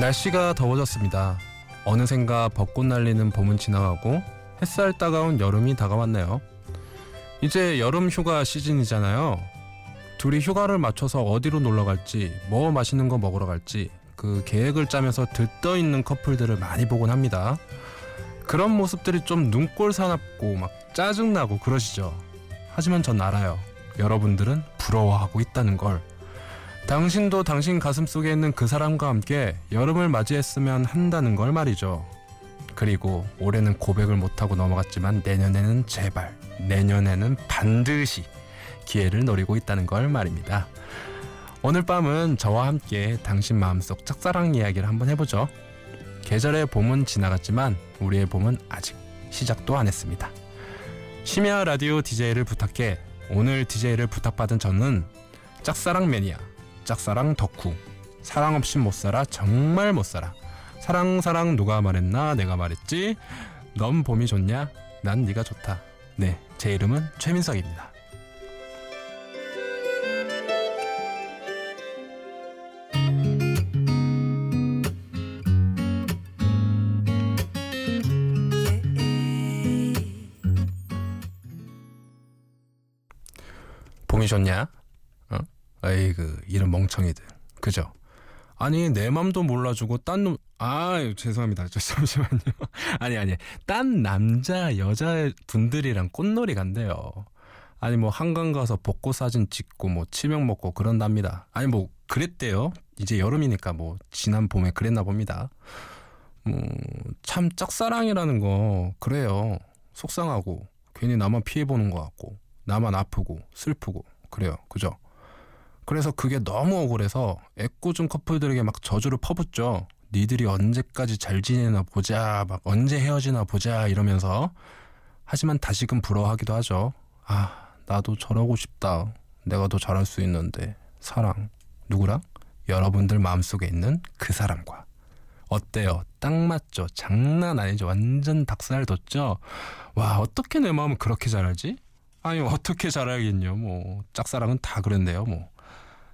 날씨가 더워졌습니다. 어느샌가 벚꽃 날리는 봄은 지나가고 햇살 따가운 여름이 다가왔네요. 이제 여름 휴가 시즌이잖아요. 둘이 휴가를 맞춰서 어디로 놀러 갈지, 뭐 맛있는 거 먹으러 갈지 그 계획을 짜면서 들떠 있는 커플들을 많이 보곤 합니다. 그런 모습들이 좀 눈꼴 사납고 막 짜증나고 그러시죠. 하지만 전 알아요. 여러분들은 부러워하고 있다는 걸. 당신도 당신 가슴 속에 있는 그 사람과 함께 여름을 맞이했으면 한다는 걸 말이죠. 그리고 올해는 고백을 못하고 넘어갔지만 내년에는 제발, 내년에는 반드시 기회를 노리고 있다는 걸 말입니다. 오늘 밤은 저와 함께 당신 마음속 짝사랑 이야기를 한번 해보죠. 계절의 봄은 지나갔지만 우리의 봄은 아직 시작도 안 했습니다. 심야 라디오 DJ를 부탁해 오늘 DJ를 부탁받은 저는 짝사랑 매니아 짝사랑 덕후. 사랑 없이 못 살아 정말 못 살아. 사랑 사랑 누가 말했나? 내가 말했지? 넌 봄이 좋냐? 난 네가 좋다. 네 제 이름은 최민석입니다. 봄이 좋냐? 어? 에이 그 이런 멍청이들. 그죠? 아니 내 맘도 몰라주고 딴 놈 아 죄송합니다. 저 잠시만요. 아니 아니. 딴 남자 여자 분들이랑 꽃놀이 간대요. 아니 뭐 한강 가서 벚꽃 사진 찍고 뭐 치명 먹고 그런답니다. 아니 뭐 그랬대요. 이제 여름이니까 뭐 지난 봄에 그랬나 봅니다. 뭐 참 짝사랑이라는 거 그래요. 속상하고 괜히 나만 피해 보는 것 같고 나만 아프고 슬프고 그래요. 그죠 그래서 그게 너무 억울해서 애꿎은 커플들에게 막 저주를 퍼붓죠. 니들이 언제까지 잘 지내나 보자, 막 언제 헤어지나 보자 이러면서 하지만 다시금 부러워하기도 하죠. 아, 나도 저러고 싶다. 내가 더 잘할 수 있는데 사랑 누구랑? 여러분들 마음속에 있는 그 사람과 어때요? 딱 맞죠? 장난 아니죠? 완전 닭살 돋죠? 와 어떻게 내 마음을 그렇게 잘 알지? 아니 어떻게 잘 알겠냐 뭐 짝사랑은 다 그런데요 뭐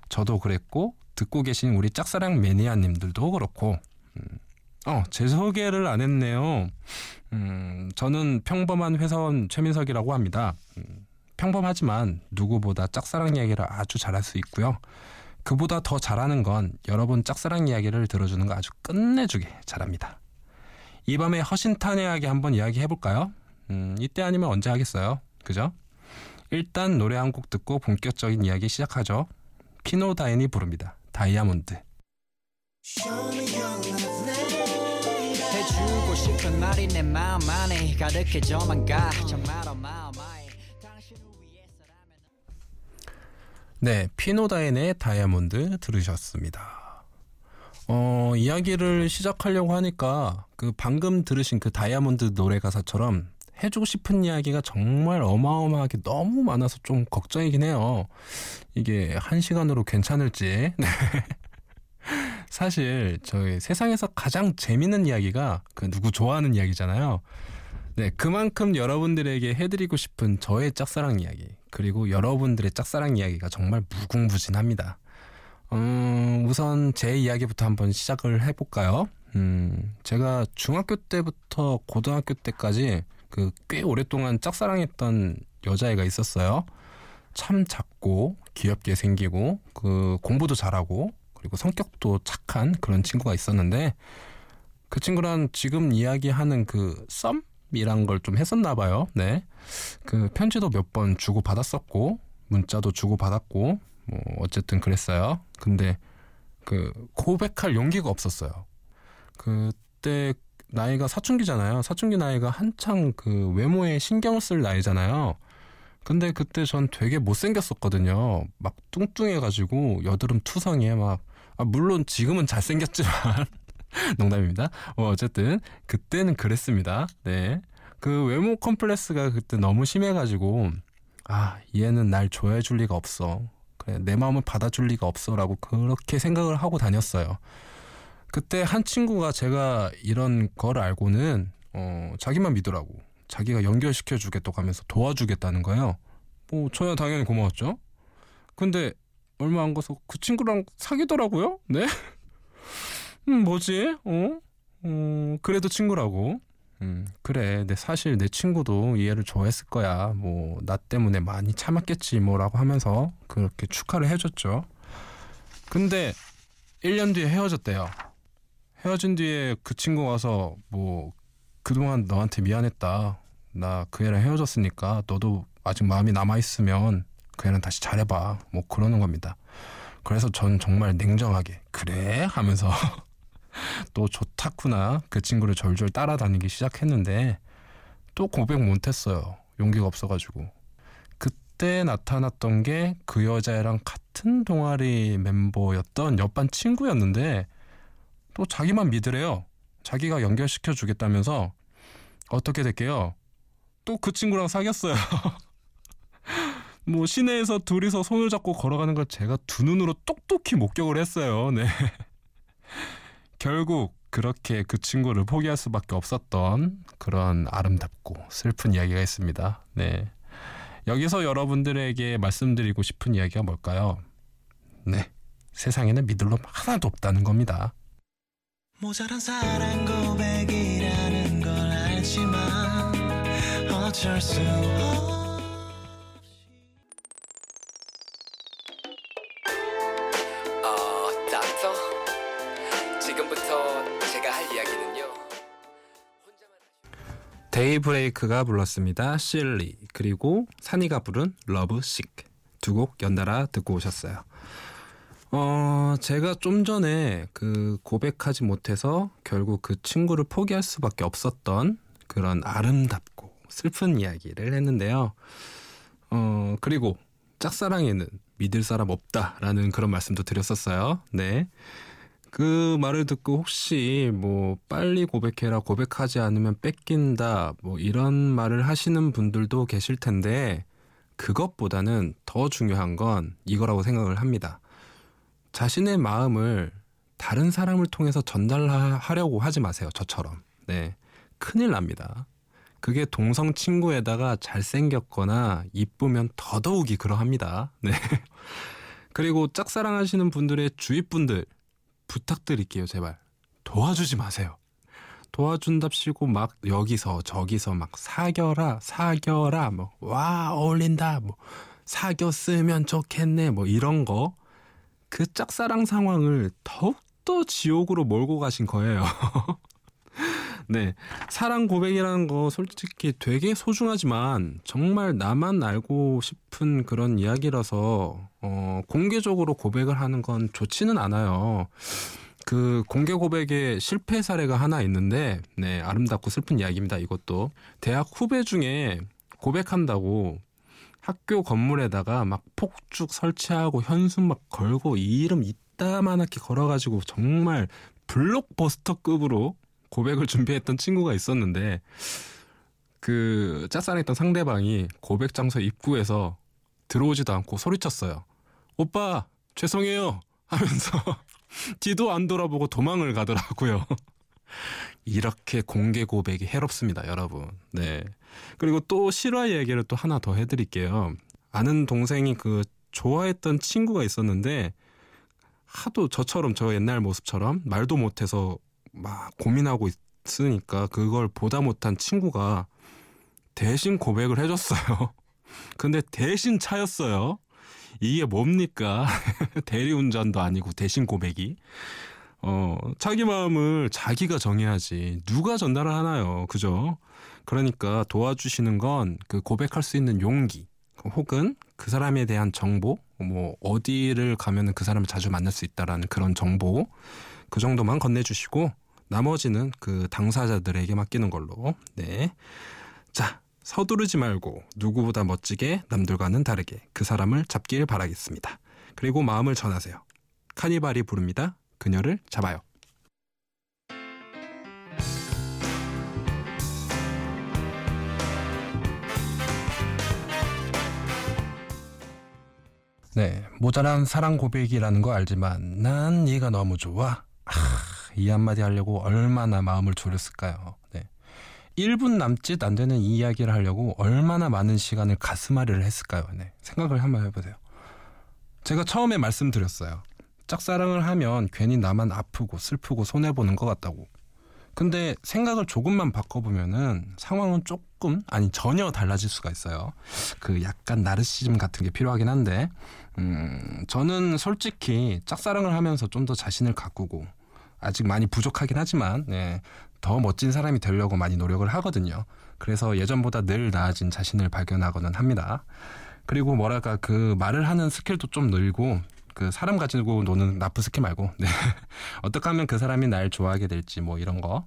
저도 그랬고 듣고 계신 우리 짝사랑 매니아님들도 그렇고 음, 어, 제 소개를 안 했네요. 음, 저는 평범한 회사원 최민석이라고 합니다. 음, 평범하지만 누구보다 짝사랑 이야기를 아주 잘할 수 있고요. 그보다 더 잘하는 건 여러분 짝사랑 이야기를 들어주는 거 아주 끝내주게 잘합니다. 이 밤에 허심탄회하게 한번 이야기 해볼까요? 음, 이때 아니면 언제 하겠어요? 그죠? 일단 노래 한 곡 듣고 본격적인 이야기 시작하죠. 피노다인이 부릅니다. 다이아몬드. 해주고 싶은 말이 내 마음 안에 가득해져만 가 정말 어마어마해 네, 피노다인의 다이아몬드 들으셨습니다. 어, 이야기를 시작하려고 하니까 그 방금 들으신 그 다이아몬드 노래 가사처럼 해주고 싶은 이야기가 정말 어마어마하게 너무 많아서 좀 걱정이긴 해요. 이게 한 시간으로 괜찮을지. 네. 사실 저희 세상에서 가장 재밌는 이야기가 그 누구 좋아하는 이야기잖아요. 네, 그만큼 여러분들에게 해드리고 싶은 저의 짝사랑 이야기 그리고 여러분들의 짝사랑 이야기가 정말 무궁무진합니다. 음, 우선 제 이야기부터 한번 시작을 해볼까요? 음, 제가 중학교 때부터 고등학교 때까지 그 꽤 오랫동안 짝사랑했던 여자애가 있었어요. 참 작고 귀엽게 생기고 그 공부도 잘하고 그리고 성격도 착한 그런 친구가 있었는데 그 친구랑 지금 이야기하는 그 썸이란 걸 좀 했었나 봐요. 네. 그 편지도 몇 번 주고 받았었고 문자도 주고 받았고 뭐 어쨌든 그랬어요. 근데 그 고백할 용기가 없었어요. 그때 나이가 사춘기잖아요. 사춘기 나이가 한창 그 외모에 신경을 쓸 나이잖아요. 근데 그때 전 되게 못생겼었거든요. 막 뚱뚱해가지고 여드름 투성이에 막, 아, 물론 지금은 잘생겼지만, 농담입니다. 어, 어쨌든, 그때는 그랬습니다. 네. 그 외모 컴플렉스가 그때 너무 심해가지고, 아, 얘는 날 좋아해 줄 리가 없어. 그래, 내 마음을 받아줄 리가 없어. 라고 그렇게 생각을 하고 다녔어요. 그때 한 친구가 제가 이런 걸 알고는 어, 자기만 믿으라고 자기가 연결시켜 주겠다고 하면서 도와주겠다는 거예요. 뭐 저야 당연히 고마웠죠. 근데 얼마 안 가서 그 친구랑 사귀더라고요. 네. 음, 뭐지? 어? 어, 그래도 친구라고. 음, 그래. 내 사실 내 친구도 이해를 좋아했을 거야. 뭐, 나 때문에 많이 참았겠지, 뭐라고 하면서 그렇게 축하를 해줬죠. 근데 1년 뒤에 헤어졌대요. 헤어진 뒤에 그 친구 와서 뭐, 그동안 너한테 미안했다. 나 그 애랑 헤어졌으니까 너도 아직 마음이 남아있으면 그 애랑 다시 잘해봐. 뭐 그러는 겁니다. 그래서 전 정말 냉정하게, 그래? 하면서 또 좋다구나 그 친구를 절절 따라다니기 시작했는데 또 고백 못했어요. 용기가 없어가지고. 그때 나타났던 게 그 여자애랑 같은 동아리 멤버였던 옆반 친구였는데 또 자기만 믿으래요. 자기가 연결시켜 주겠다면서 어떻게 될게요? 또 그 친구랑 사귀었어요. 뭐 시내에서 둘이서 손을 잡고 걸어가는 걸 제가 두 눈으로 똑똑히 목격을 했어요. 네. 결국 그렇게 그 친구를 포기할 수밖에 없었던 그런 아름답고 슬픈 이야기가 있습니다. 네. 여기서 여러분들에게 말씀드리고 싶은 이야기가 뭘까요? 네. 세상에는 믿을 놈 하나도 없다는 겁니다. 모자란 사랑 고백이라는 걸 알지만 어쩔 수 없. 데이브레이크가 불렀습니다. Silly 그리고 산이가 부른 Love Sick 두 곡 연달아 듣고 오셨어요. 어, 제가 좀 전에 그 고백하지 못해서 결국 그 친구를 포기할 수밖에 없었던 그런 아름답고 슬픈 이야기를 했는데요. 어, 그리고 짝사랑에는 믿을 사람 없다라는 그런 말씀도 드렸었어요. 네. 그 말을 듣고 혹시 뭐 빨리 고백해라 고백하지 않으면 뺏긴다 뭐 이런 말을 하시는 분들도 계실 텐데 그것보다는 더 중요한 건 이거라고 생각을 합니다. 자신의 마음을 다른 사람을 통해서 전달하려고 하지 마세요. 저처럼. 네. 큰일 납니다. 그게 동성 친구에다가 잘생겼거나 이쁘면 더더욱이 그러합니다. 네. 그리고 짝사랑하시는 분들의 주위 분들 부탁드릴게요, 제발. 도와주지 마세요. 도와준답시고 막 여기서 저기서 막 사겨라, 사겨라, 뭐, 와, 어울린다, 뭐, 사겼으면 좋겠네, 뭐, 이런 거. 그 짝사랑 상황을 더욱더 지옥으로 몰고 가신 거예요. 네. 사랑 고백이라는 거 솔직히 되게 소중하지만 정말 나만 알고 싶은 그런 이야기라서 어, 공개적으로 고백을 하는 건 좋지는 않아요. 그 공개 고백의 실패 사례가 하나 있는데 네, 아름답고 슬픈 이야기입니다. 이것도 대학 후배 중에 고백한다고 학교 건물에다가 막 폭죽 설치하고 현수 막 걸고 이름 이따만하게 걸어가지고 정말 블록버스터급으로 고백을 준비했던 친구가 있었는데 그 짝사랑했던 상대방이 고백 장소 입구에서 들어오지도 않고 소리쳤어요. 오빠 죄송해요 하면서 뒤도 안 돌아보고 도망을 가더라고요. 이렇게 공개 고백이 해롭습니다, 여러분. 네. 그리고 또 실화 얘기를 또 하나 더 해드릴게요. 아는 동생이 그 좋아했던 친구가 있었는데 하도 저처럼 저 옛날 모습처럼 말도 못해서 막 고민하고 있으니까 그걸 보다 못한 친구가 대신 고백을 해줬어요. 근데 대신 차였어요. 이게 뭡니까? 대리운전도 아니고 대신 고백이. 어, 자기 마음을 자기가 정해야지. 누가 전달을 하나요? 그죠? 그러니까 도와주시는 건 그 고백할 수 있는 용기, 혹은 그 사람에 대한 정보, 뭐, 어디를 가면 그 사람을 자주 만날 수 있다라는 그런 정보, 그 정도만 건네주시고, 나머지는 그 당사자들에게 맡기는 걸로. 네. 자, 서두르지 말고 누구보다 멋지게 남들과는 다르게 그 사람을 잡길 바라겠습니다. 그리고 마음을 전하세요. 카니발이 부릅니다. 그녀를 잡아요. 네, 모자란 사랑 고백이라는 거 알지만 난 얘가 너무 좋아. 아, 이 한마디 하려고 얼마나 마음을 졸였을까요? 네. 1분 남짓 안 되는 이 이야기를 하려고 얼마나 많은 시간을 가슴앓이를 했을까요? 네. 생각을 한번 해보세요. 제가 처음에 말씀드렸어요. 짝사랑을 하면 괜히 나만 아프고 슬프고 손해보는 것 같다고. 근데 생각을 조금만 바꿔보면은 상황은 조금, 아니 전혀 달라질 수가 있어요. 그 약간 나르시즘 같은 게 필요하긴 한데, 음, 저는 솔직히 짝사랑을 하면서 좀 더 자신을 가꾸고, 아직 많이 부족하긴 하지만, 네, 더 멋진 사람이 되려고 많이 노력을 하거든요. 그래서 예전보다 늘 나아진 자신을 발견하고는 합니다. 그리고 뭐랄까 그 말을 하는 skill도 좀 늘고 그 사람 가지고 노는 나쁜 스킬 말고 네. 어떻게 하면 그 사람이 날 좋아하게 될지 뭐 이런 거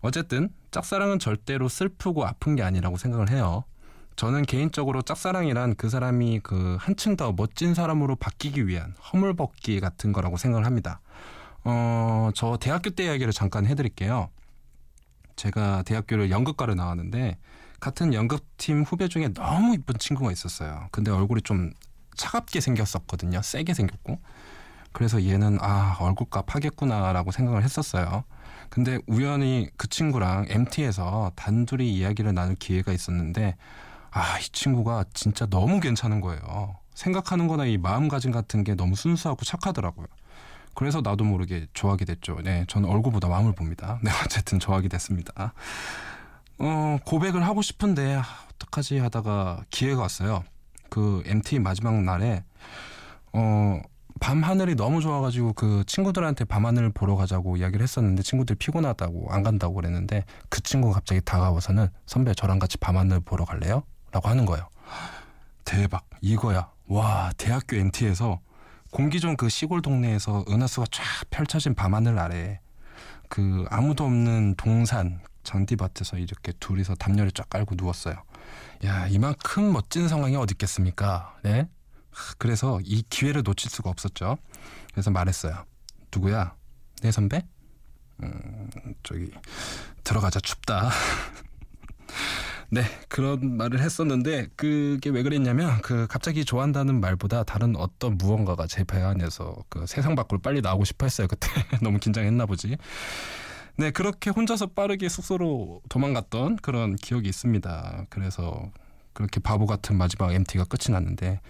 어쨌든 짝사랑은 절대로 슬프고 아픈 게 아니라고 생각을 해요. 저는 개인적으로 짝사랑이란 그 사람이 그 한층 더 멋진 사람으로 바뀌기 위한 허물벗기 같은 거라고 생각을 합니다. 어, 저 대학교 때 이야기를 잠깐 해드릴게요. 제가 대학교를 연극과를 나왔는데 같은 연극팀 후배 중에 너무 이쁜 친구가 있었어요. 근데 얼굴이 좀 차갑게 생겼었거든요. 세게 생겼고. 그래서 얘는 아 얼굴값 하겠구나라고 생각을 했었어요. 근데 우연히 그 친구랑 MT에서 단둘이 이야기를 나눌 기회가 있었는데 아 이 친구가 진짜 너무 괜찮은 거예요. 생각하는 거나 이 마음가짐 같은 게 너무 순수하고 착하더라고요. 그래서 나도 모르게 좋아하게 됐죠. 네, 저는 얼굴보다 마음을 봅니다. 네, 어쨌든 좋아하게 됐습니다. 어, 고백을 하고 싶은데 아, 어떡하지 하다가 기회가 왔어요. 그 MT 마지막 날에 어, 밤 하늘이 너무 좋아가지고 그 친구들한테 밤 하늘 보러 가자고 이야기를 했었는데 친구들 피곤하다고 안 간다고 그랬는데 그 친구가 갑자기 다가와서는 선배 저랑 같이 밤 하늘 보러 갈래요? 라고 하는 거예요. 대박 이거야. 와 대학교 MT에서 공기 좋은 그 시골 동네에서 은하수가 쫙 펼쳐진 밤하늘 아래 그 아무도 없는 동산 잔디밭에서 이렇게 둘이서 담요를 쫙 깔고 누웠어요. 야 이만큼 멋진 상황이 어디 있겠습니까? 네. 그래서 이 기회를 놓칠 수가 없었죠. 그래서 말했어요. 누구야? 내 선배? 음, 저기 들어가자 춥다. 네, 그런 말을 했었는데 그게 왜 그랬냐면 그 갑자기 좋아한다는 말보다 다른 어떤 무언가가 제 배 안에서 그 세상 밖으로 빨리 나오고 싶어 했어요. 그때 너무 긴장했나 보지. 네, 그렇게 혼자서 빠르게 숙소로 도망갔던 그런 기억이 있습니다. 그래서 그렇게 바보 같은 마지막 MT가 끝이 났는데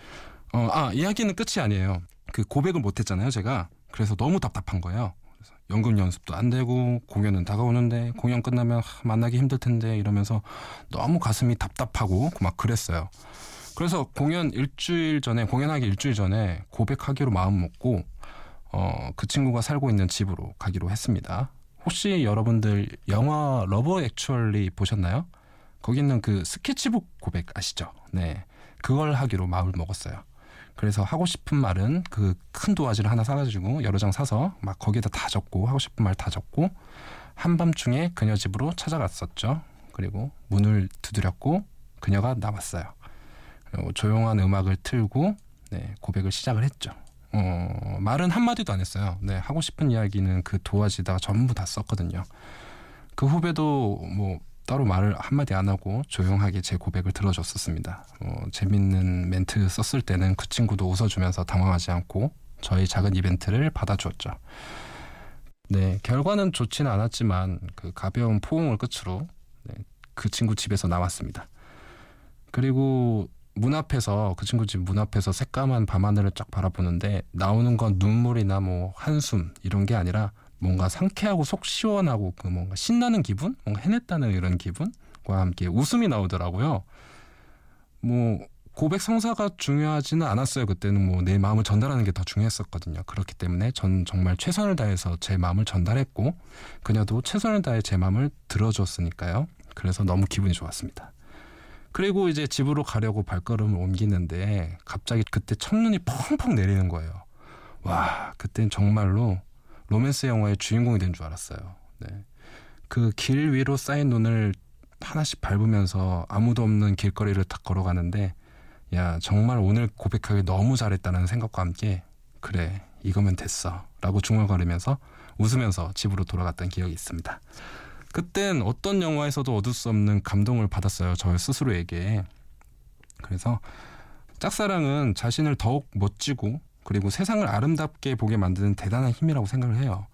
어, 아, 이야기는 끝이 아니에요. 그 고백을 못 했잖아요, 제가. 그래서 너무 답답한 거예요. 연극 연습도 안 되고 공연은 다가오는데 공연 끝나면 하, 만나기 힘들 텐데 이러면서 너무 가슴이 답답하고 막 그랬어요. 그래서 공연 일주일 전에 공연하기 일주일 전에 고백하기로 마음 먹고 어, 그 친구가 살고 있는 집으로 가기로 했습니다. 혹시 여러분들 영화 Love Actually 보셨나요? 거기 있는 그 스케치북 고백 아시죠? 네. 그걸 하기로 마음을 먹었어요. 그래서 하고 싶은 말은 그 큰 도화지를 하나 사가지고 여러 장 사서 막 거기에다 다 적고 하고 싶은 말 다 적고 한밤중에 그녀 집으로 찾아갔었죠. 그리고 문을 두드렸고 그녀가 나왔어요. 그리고 조용한 음악을 틀고 네, 고백을 시작을 했죠. 어, 말은 한마디도 안 했어요. 네, 하고 싶은 이야기는 그 도화지다가 전부 다 썼거든요. 그 후배도 뭐 따로 말을 한마디 안 하고 조용하게 제 고백을 들어줬었습니다. 어, 재밌는 멘트 썼을 때는 그 친구도 웃어주면서 당황하지 않고 저희 작은 이벤트를 받아주었죠. 네, 결과는 좋지는 않았지만 그 가벼운 포옹을 끝으로 네, 그 친구 집에서 나왔습니다. 그리고 문 앞에서 그 친구 집 문 앞에서 새까만 밤하늘을 쫙 바라보는데 나오는 건 눈물이나 뭐 한숨 이런 게 아니라 뭔가 상쾌하고 속 시원하고 그 뭔가 신나는 기분, 뭔가 해냈다는 이런 기분과 함께 웃음이 나오더라고요. 뭐 고백 성사가 중요하지는 않았어요. 그때는 뭐 내 마음을 전달하는 게 더 중요했었거든요. 그렇기 때문에 전 정말 최선을 다해서 제 마음을 전달했고 그녀도 최선을 다해 제 마음을 들어줬으니까요. 그래서 너무 기분이 좋았습니다. 그리고 이제 집으로 가려고 발걸음을 옮기는데 갑자기 그때 첫눈이 펑펑 내리는 거예요. 와, 그땐 정말로 로맨스 영화의 주인공이 된 줄 알았어요. 네. 그 길 위로 쌓인 눈을 하나씩 밟으면서 아무도 없는 길거리를 딱 걸어가는데 야 정말 오늘 고백하기 너무 잘했다는 생각과 함께 그래 이거면 됐어 라고 중얼거리면서 웃으면서 집으로 돌아갔던 기억이 있습니다. 그땐 어떤 영화에서도 얻을 수 없는 감동을 받았어요. 저 스스로에게. 그래서 짝사랑은 자신을 더욱 멋지고 그리고 세상을 아름답게 보게 만드는 대단한 힘이라고 생각을 해요.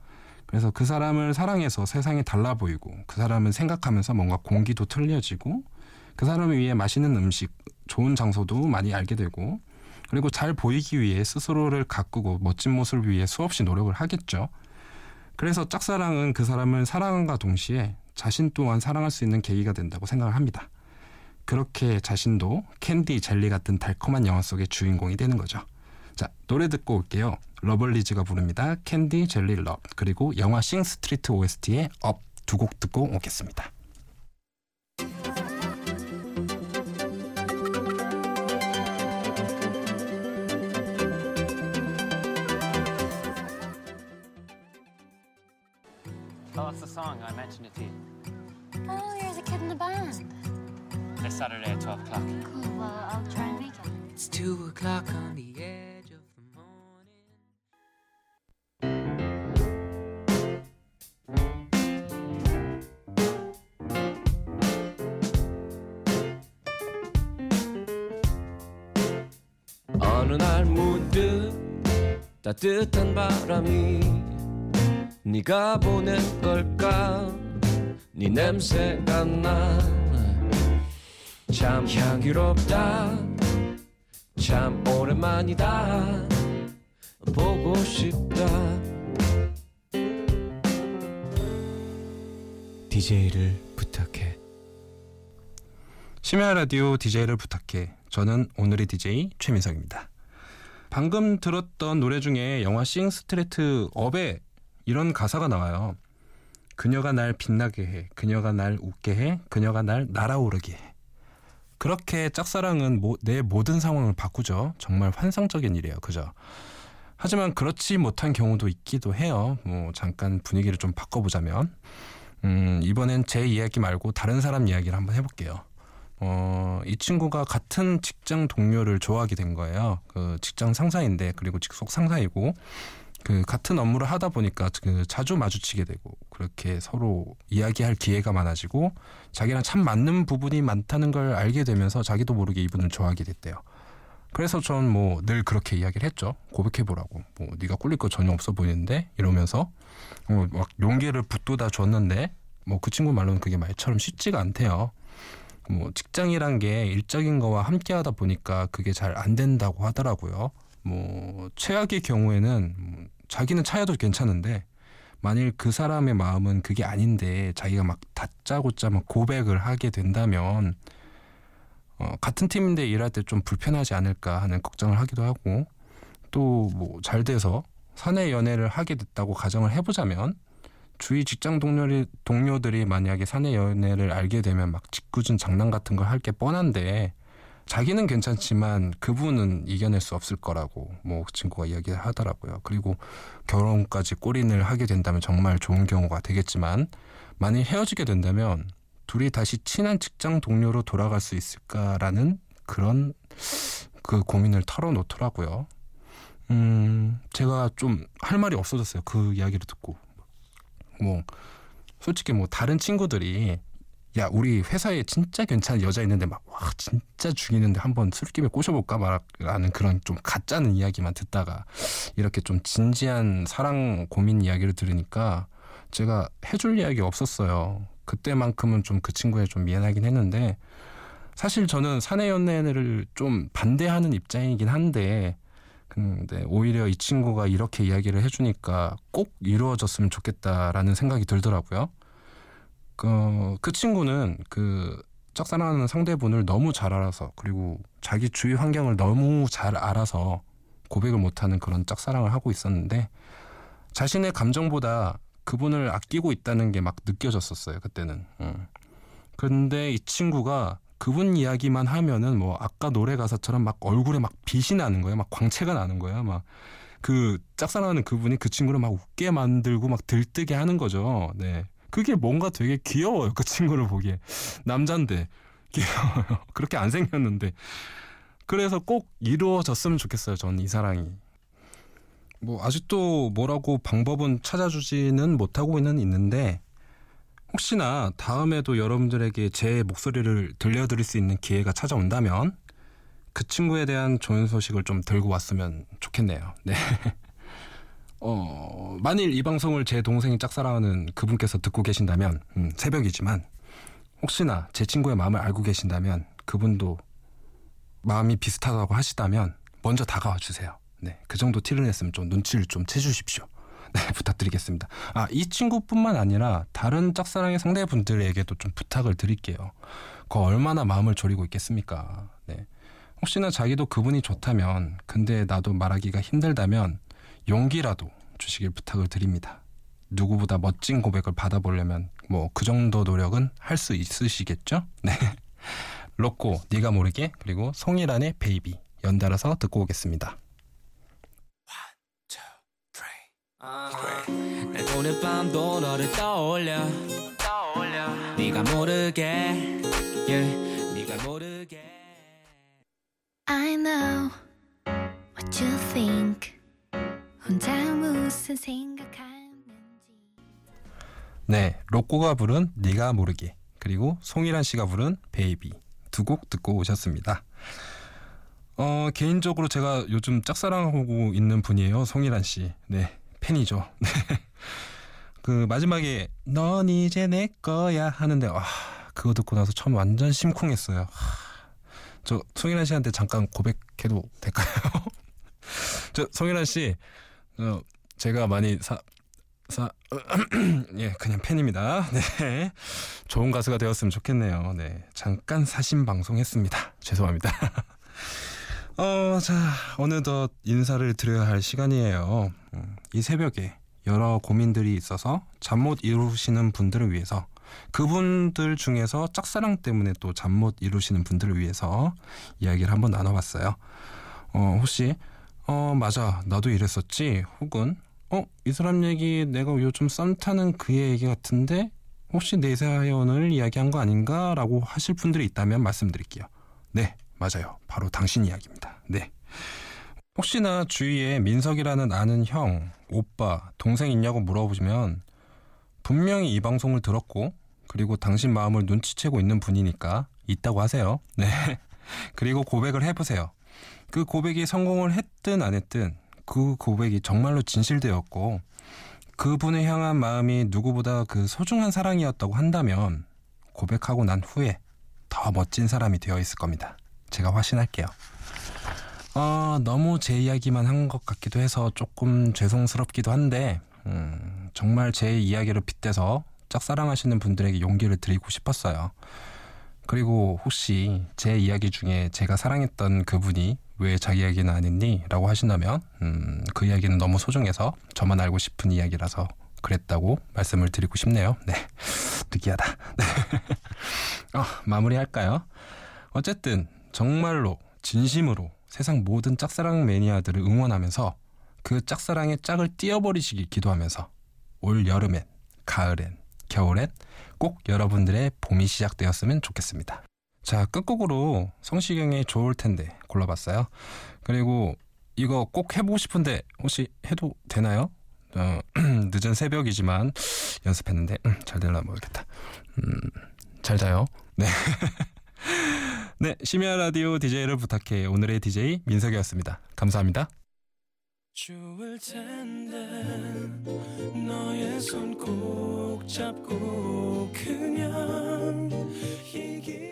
그래서 그 사람을 사랑해서 세상이 달라 보이고 그 사람을 생각하면서 뭔가 공기도 틀려지고 그 사람을 위해 맛있는 음식, 좋은 장소도 많이 알게 되고 그리고 잘 보이기 위해 스스로를 가꾸고 멋진 모습을 위해 수없이 노력을 하겠죠. 그래서 짝사랑은 그 사람을 사랑함과 동시에 자신 또한 사랑할 수 있는 계기가 된다고 생각을 합니다. 그렇게 자신도 캔디 젤리 같은 달콤한 영화 속의 주인공이 되는 거죠. 자, 노래 듣고 올게요. 러블리즈가 부릅니다. Candy Jelly Love 그리고 영화 Sing Street OST의 Up 두 곡 듣고 오겠습니다. Tell us the song. I mentioned it to you. Oh, you're the kid in the band. This Saturday at 12 o'clock. Cool. Well, I'll try and make it. It's two o'clock on the edge 따뜻한 바람이 네가 보낸 걸까? 네 냄새가 나 참 향기롭다. 참 오랜만이다. 보고 싶다. DJ를 부탁해. 심야 라디오 DJ를 부탁해. 저는 오늘의 DJ 최민석입니다. 방금 들었던 노래 중에 영화 싱 스트레트 업에 이런 가사가 나와요. 그녀가 날 빛나게 해. 그녀가 날 웃게 해. 그녀가 날 날아오르게 해. 그렇게 짝사랑은 모, 내 모든 상황을 바꾸죠. 정말 환상적인 일이에요. 그죠? 하지만 그렇지 못한 경우도 있기도 해요. 뭐 잠깐 분위기를 좀 바꿔보자면 음, 이번엔 제 이야기 말고 다른 사람 이야기를 한번 해볼게요. 어, 이 친구가 같은 직장 동료를 좋아하게 된 거예요. 그 직장 상사인데 그리고 직속 상사이고 그 같은 업무를 하다 보니까 그 자주 마주치게 되고 그렇게 서로 이야기할 기회가 많아지고 자기랑 참 맞는 부분이 많다는 걸 알게 되면서 자기도 모르게 이분을 좋아하게 됐대요. 그래서 전 뭐 늘 그렇게 이야기를 했죠. 고백해 보라고. 뭐 네가 꿀릴 거 전혀 없어 보이는데 이러면서 어, 막 용기를 붙돋아 줬는데 뭐 그 친구 말로는 그게 말처럼 쉽지가 않대요. 뭐 직장이란 게 일적인 거와 함께 하다 보니까 그게 잘 안 된다고 하더라고요. 뭐 최악의 경우에는 뭐 자기는 차여도 괜찮은데 만일 그 사람의 마음은 그게 아닌데 자기가 막 다짜고짜 막 고백을 하게 된다면 어, 같은 팀인데 일할 때 좀 불편하지 않을까 하는 걱정을 하기도 하고 또 뭐 잘 돼서 사내 연애를 하게 됐다고 가정을 해보자면 주위 직장 동료들이, 동료들이 만약에 사내 연애를 알게 되면 막 짓궂은 장난 같은 걸 할 게 뻔한데 자기는 괜찮지만 그분은 이겨낼 수 없을 거라고 뭐 그 친구가 이야기를 하더라고요. 그리고 결혼까지 꼬린을 하게 된다면 정말 좋은 경우가 되겠지만 만일 헤어지게 된다면 둘이 다시 친한 직장 동료로 돌아갈 수 있을까라는 그런 그 고민을 털어놓더라고요. 음, 제가 좀 할 말이 없어졌어요. 그 이야기를 듣고. 뭐, 솔직히 뭐 다른 친구들이 야, 우리 회사에 진짜 괜찮은 여자 있는데 막, 와, 진짜 죽이는데 한번 술김에 꼬셔볼까? 말라는 그런 좀 가짜는 이야기만 듣다가 이렇게 좀 진지한 사랑 고민 이야기를 들으니까 제가 해줄 이야기 없었어요. 그때만큼은 좀 그 친구에 좀 미안하긴 했는데 사실 저는 사내 연애를 좀 반대하는 입장이긴 한데 근데 오히려 이 친구가 이렇게 이야기를 해주니까 꼭 이루어졌으면 좋겠다라는 생각이 들더라고요. 그, 그 친구는 그 짝사랑하는 상대분을 너무 잘 알아서 그리고 자기 주위 환경을 너무 잘 알아서 고백을 못하는 그런 짝사랑을 하고 있었는데 자신의 감정보다 그분을 아끼고 있다는 게 막 느껴졌었어요 그때는. 음. 근데 이 친구가 그분 이야기만 하면은 뭐 아까 노래 가사처럼 막 얼굴에 막 빛이 나는 거예요. 막 광채가 나는 거예요. 막 그 짝사랑하는 그분이 그 친구를 막 웃게 만들고 막 들뜨게 하는 거죠. 네. 그게 뭔가 되게 귀여워요. 그 친구를 보기에. 남잔데 귀여워요. 그렇게 안 생겼는데. 그래서 꼭 이루어졌으면 좋겠어요. 저는 이 사랑이. 뭐 아직도 뭐라고 방법은 찾아주지는 못하고 있는 있는데 혹시나 다음에도 여러분들에게 제 목소리를 들려드릴 수 있는 기회가 찾아온다면 그 친구에 대한 좋은 소식을 좀 들고 왔으면 좋겠네요. 네. 어, 만일 이 방송을 제 동생이 짝사랑하는 그분께서 듣고 계신다면, 음, 새벽이지만, 혹시나 제 친구의 마음을 알고 계신다면, 그분도 마음이 비슷하다고 하시다면, 먼저 다가와 주세요. 네, 그 정도 티를 냈으면 좀 눈치를 좀 채주십시오. 네, 부탁드리겠습니다. 아, 이 친구뿐만 아니라 다른 짝사랑의 상대분들에게도 좀 부탁을 드릴게요. 그 얼마나 마음을 졸이고 있겠습니까? 네. 혹시나 자기도 그분이 좋다면, 근데 나도 말하기가 힘들다면 용기라도 주시길 부탁을 드립니다. 누구보다 멋진 고백을 받아보려면 뭐 그 정도 노력은 할 수 있으시겠죠? 네. 로꼬, 네가 모르게 그리고 송이란의 베이비 연달아서 듣고 오겠습니다. 내 오늘 밤도 너를 떠올려 네가 모르게 yeah, 네가 모르게 I know what you think. 혼자 무슨 생각하는지. 네, 로꼬가 부른 네가 모르게 그리고 송이란 씨가 부른 베이비 두 곡 듣고 오셨습니다. 어, 개인적으로 제가 요즘 짝사랑하고 있는 분이에요. 송이란 씨. 네, 팬이죠. 네. 그 마지막에 넌 이제 내 거야 하는데 와, 그거 듣고 나서 처음 완전 심쿵했어요. 하, 저 송이란 씨한테 잠깐 고백해도 될까요? 저 송이란 씨, 어, 제가 많이 사, 사, 예, 그냥 팬입니다. 네. 좋은 가수가 되었으면 좋겠네요. 네. 잠깐 사심 방송했습니다. 죄송합니다. 어, 자, 어느덧 인사를 드려야 할 시간이에요. 음, 이 새벽에 여러 고민들이 있어서 잠 못 이루시는 분들을 위해서 그분들 중에서 짝사랑 때문에 또 잠 못 이루시는 분들을 위해서 이야기를 한번 나눠봤어요. 어, 혹시, 어, 맞아. 나도 이랬었지. 혹은, 어, 이 사람 얘기 내가 요즘 썸 타는 그의 얘기 같은데 혹시 내 사연을 이야기한 거 아닌가? 라고 하실 분들이 있다면 말씀드릴게요. 네, 맞아요. 바로 당신 이야기입니다. 네. 혹시나 주위에 민석이라는 아는 형, 오빠, 동생 있냐고 물어보시면 분명히 이 방송을 들었고 그리고 당신 마음을 눈치채고 있는 분이니까 있다고 하세요. 네. 그리고 고백을 해보세요. 그 고백이 성공을 했든 안 했든 그 고백이 정말로 진실되었고 그분을 향한 마음이 누구보다 그 소중한 사랑이었다고 한다면 고백하고 난 후에 더 멋진 사람이 되어 있을 겁니다. 제가 확신할게요. 어, 너무 제 이야기만 한 것 같기도 해서 조금 죄송스럽기도 한데 음, 정말 제 이야기를 빗대서 짝사랑하시는 분들에게 용기를 드리고 싶었어요. 그리고 혹시 제 이야기 중에 제가 사랑했던 그분이 왜 자기 이야기는 안 했니? 라고 하신다면 음, 그 이야기는 너무 소중해서 저만 알고 싶은 이야기라서 그랬다고 말씀을 드리고 싶네요. 네. 느끼하다. 네. 어, 마무리할까요? 어쨌든 정말로 진심으로 세상 모든 짝사랑 매니아들을 응원하면서 그 짝사랑의 짝을 띄어버리시길 기도하면서 올 여름엔 가을엔 겨울엔 꼭 여러분들의 봄이 시작되었으면 좋겠습니다. 자 끝곡으로 성시경의 좋을 텐데 골라봤어요. 그리고 이거 꼭 해보고 싶은데 혹시 해도 되나요? 어, 늦은 새벽이지만 연습했는데 음, 잘 되나 모르겠다. 음, 잘 자요. 네. 네, 심야 라디오 DJ를 부탁해. 오늘의 DJ 민석이었습니다. 감사합니다. 좋을 텐데 너의 손 꼭 잡고 그냥 이 길.